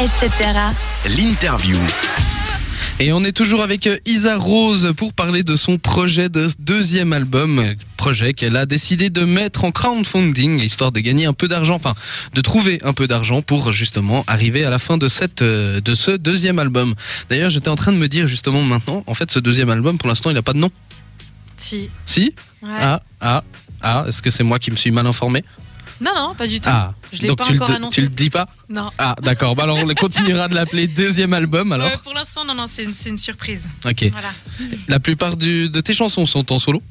etc. L'interview. Et on est toujours avec euh, Isa Rose pour parler de son projet de deuxième album, projet qu'elle a décidé de mettre en crowdfunding, histoire de gagner un peu d'argent, enfin de trouver un peu d'argent pour justement arriver à la fin de cette euh, de ce deuxième album. D'ailleurs, j'étais en train de me dire justement maintenant, en fait, ce deuxième album, pour l'instant, il n'a pas de nom. Si. Si? Ouais. Ah ah ah. Est-ce que c'est moi qui me suis mal informé? Non, non, pas du tout. Ah. Je l'ai Donc pas tu encore annoncé. tu le dis pas Non. Ah d'accord. Bah alors on continuera de l'appeler deuxième album alors. Euh, pour l'instant, non, non, c'est une, c'est une surprise. Ok. Voilà. La plupart du- de tes chansons sont en solo?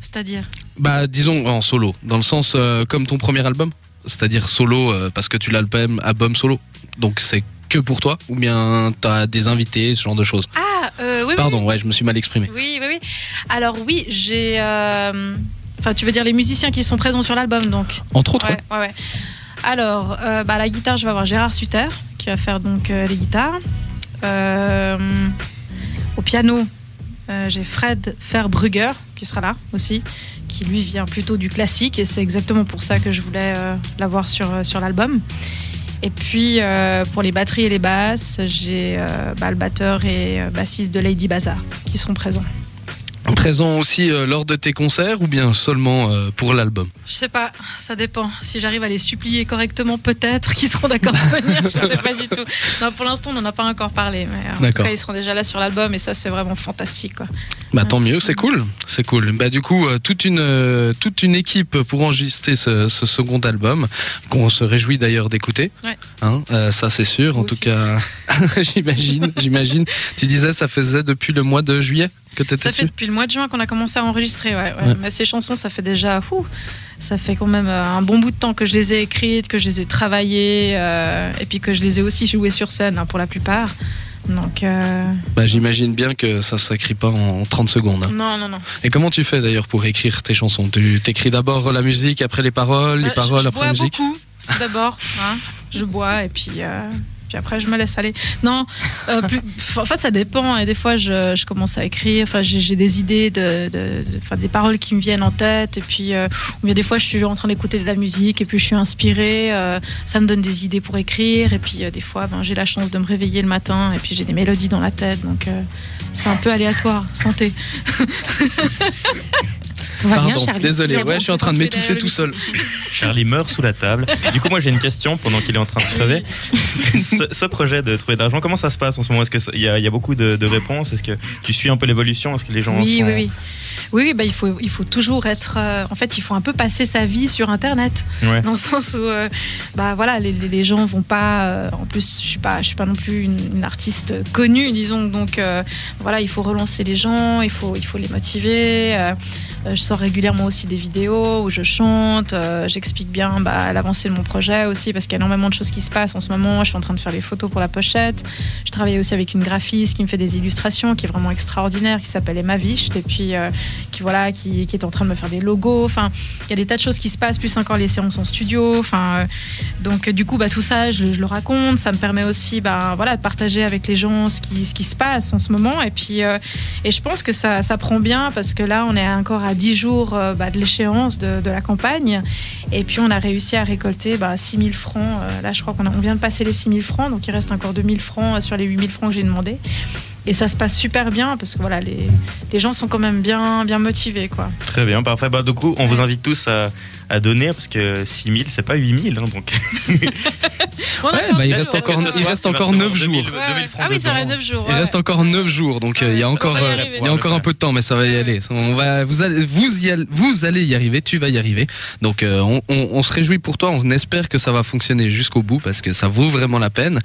C'est-à-dire? Bah disons en solo, dans le sens euh, comme ton premier album, c'est-à-dire solo euh, parce que tu l'as le album solo. Donc c'est que pour toi ou bien t'as des invités, ce genre de choses? Ah, euh, oui, Pardon, ouais, je me suis mal exprimé. oui. Oui, oui, oui. Alors, oui, j'ai. euh, Enfin, tu veux dire les musiciens qui sont présents sur l'album, donc Entre autres. Ouais, ouais, ouais. Alors, euh, bah, la guitare, je vais avoir Gérard Sutter qui va faire donc euh, les guitares. Euh, au piano, j'ai Fred Verbrugger qui sera là aussi, qui lui vient plutôt du classique et c'est exactement pour ça que je voulais l'avoir sur, sur l'album. Et puis pour les batteries et les basses, j'ai bah, le batteur et bassiste de Lady Bazaar qui seront présents. Présent aussi euh, lors de tes concerts ou bien seulement euh, pour l'album? Je sais pas, ça dépend. Si j'arrive à les supplier correctement, peut-être qu'ils seront d'accord de venir. Je sais pas du tout. Non, pour l'instant, on n'en a pas encore parlé, mais en tout cas, ils seront déjà là sur l'album et ça, c'est vraiment fantastique. Quoi. Bah tant mieux, c'est cool, c'est cool. Bah du coup euh, toute une euh, toute une équipe pour enregistrer ce, ce second album qu'on se réjouit d'ailleurs d'écouter. Ouais. Hein, euh, ça c'est sûr. Vous en tout aussi. cas, j'imagine, j'imagine. Tu disais ça faisait depuis le mois de juillet? Que tu étais Ça fait depuis le mois de juin qu'on a commencé à enregistrer. Ouais. Mais ces chansons, ça fait déjà. ouh, ça fait quand même euh, un bon bout de temps que je les ai écrites, que je les ai travaillées, euh, et puis que je les ai aussi jouées sur scène hein, pour la plupart. Donc, euh, Bah j'imagine bien que ça s'écrit pas en 30 secondes. hein. non, non, non. Et comment tu fais d'ailleurs pour écrire tes chansons? Tu t'écris d'abord la musique, après les paroles, les Euh, je- paroles je, après bois la musique? beaucoup d'abord. hein. Je bois et puis, puis après je me laisse aller. Non, euh, enfin ça dépend. Et des fois je, commence à écrire. Enfin j'ai des idées de, de- des paroles qui me viennent en tête. Et puis euh, ou bien des fois je suis en train d'écouter de la musique et puis je suis inspirée. euh, ça me donne des idées pour écrire. Et puis des fois ben, j'ai la chance de me réveiller le matin et puis j'ai des mélodies dans la tête. Donc c'est un peu aléatoire. Santé. Tout va bien, Pardon, Charlie désolé, ouais, je suis en train de m'étouffer tout seul. Charlie meurt sous la table. Du coup, moi, j'ai une question pendant qu'il est en train de crever. Ce, ce projet de trouver de l'argent, comment ça se passe en ce moment? Est-ce qu'il y, a- il y a beaucoup de, de réponses? Est-ce que tu suis un peu l'évolution? Est-ce que les gens Oui, sont... oui, oui. Oui, oui, bah, il, faut, il faut toujours être. euh, en fait, il faut un peu passer sa vie sur Internet. Ouais. Dans le sens où, euh, bah, voilà, les, les- les gens vont pas. euh, en plus, je suis pas, je suis pas non plus une, une artiste connue, disons. Donc, euh, voilà, il faut relancer les gens, il faut, il faut les motiver. je sors régulièrement aussi des vidéos où je chante, euh, j'explique bien bah, l'avancée de mon projet aussi parce qu'il y a énormément de choses qui se passent en ce moment. Je suis en train de faire les photos pour la pochette. Je travaille aussi avec une graphiste qui me fait des illustrations, qui est vraiment extraordinaire, qui s'appelle Emma Vicht et puis euh, qui voilà, qui, est en train de me faire des logos. Enfin, il y a des tas de choses qui se passent, plus encore les séances en studio. Enfin, euh, donc du coup, bah, tout ça, je, le raconte. Ça me permet aussi, bah, voilà, de partager avec les gens ce qui, ce qui se passe en ce moment. Et puis, et je pense que ça, ça prend bien parce que là, on est encore à 10 jours euh, bah, de l'échéance de, la campagne. Et puis, on a réussi à récolter bah, 6 000 francs. Euh, là, je crois qu'on vient de passer les 6 000 francs. Donc, il reste encore 2 000 francs euh, sur les 8 000 francs que j'ai demandé. Et ça se passe super bien parce que voilà, les, les gens sont quand même bien, bien motivés. Quoi. Très bien, parfait. Bah, du coup, on vous invite tous à, à donner parce que 6000, c'est pas 8000. Hein, donc. Ouais, bah, il reste encore, il reste encore recevoir 9 jours. 2000, Ouais, 2000 ouais. francs Ah oui, ça reste 9 jours. Il reste encore 9 jours, donc euh, il y a encore, euh, il y a encore un peu de temps, mais ça va y aller. On va, vous allez, vous y allez, vous allez y arriver, tu vas y arriver. Donc euh, on, on- on se réjouit pour toi, on espère que ça va fonctionner jusqu'au bout parce que ça vaut vraiment la peine.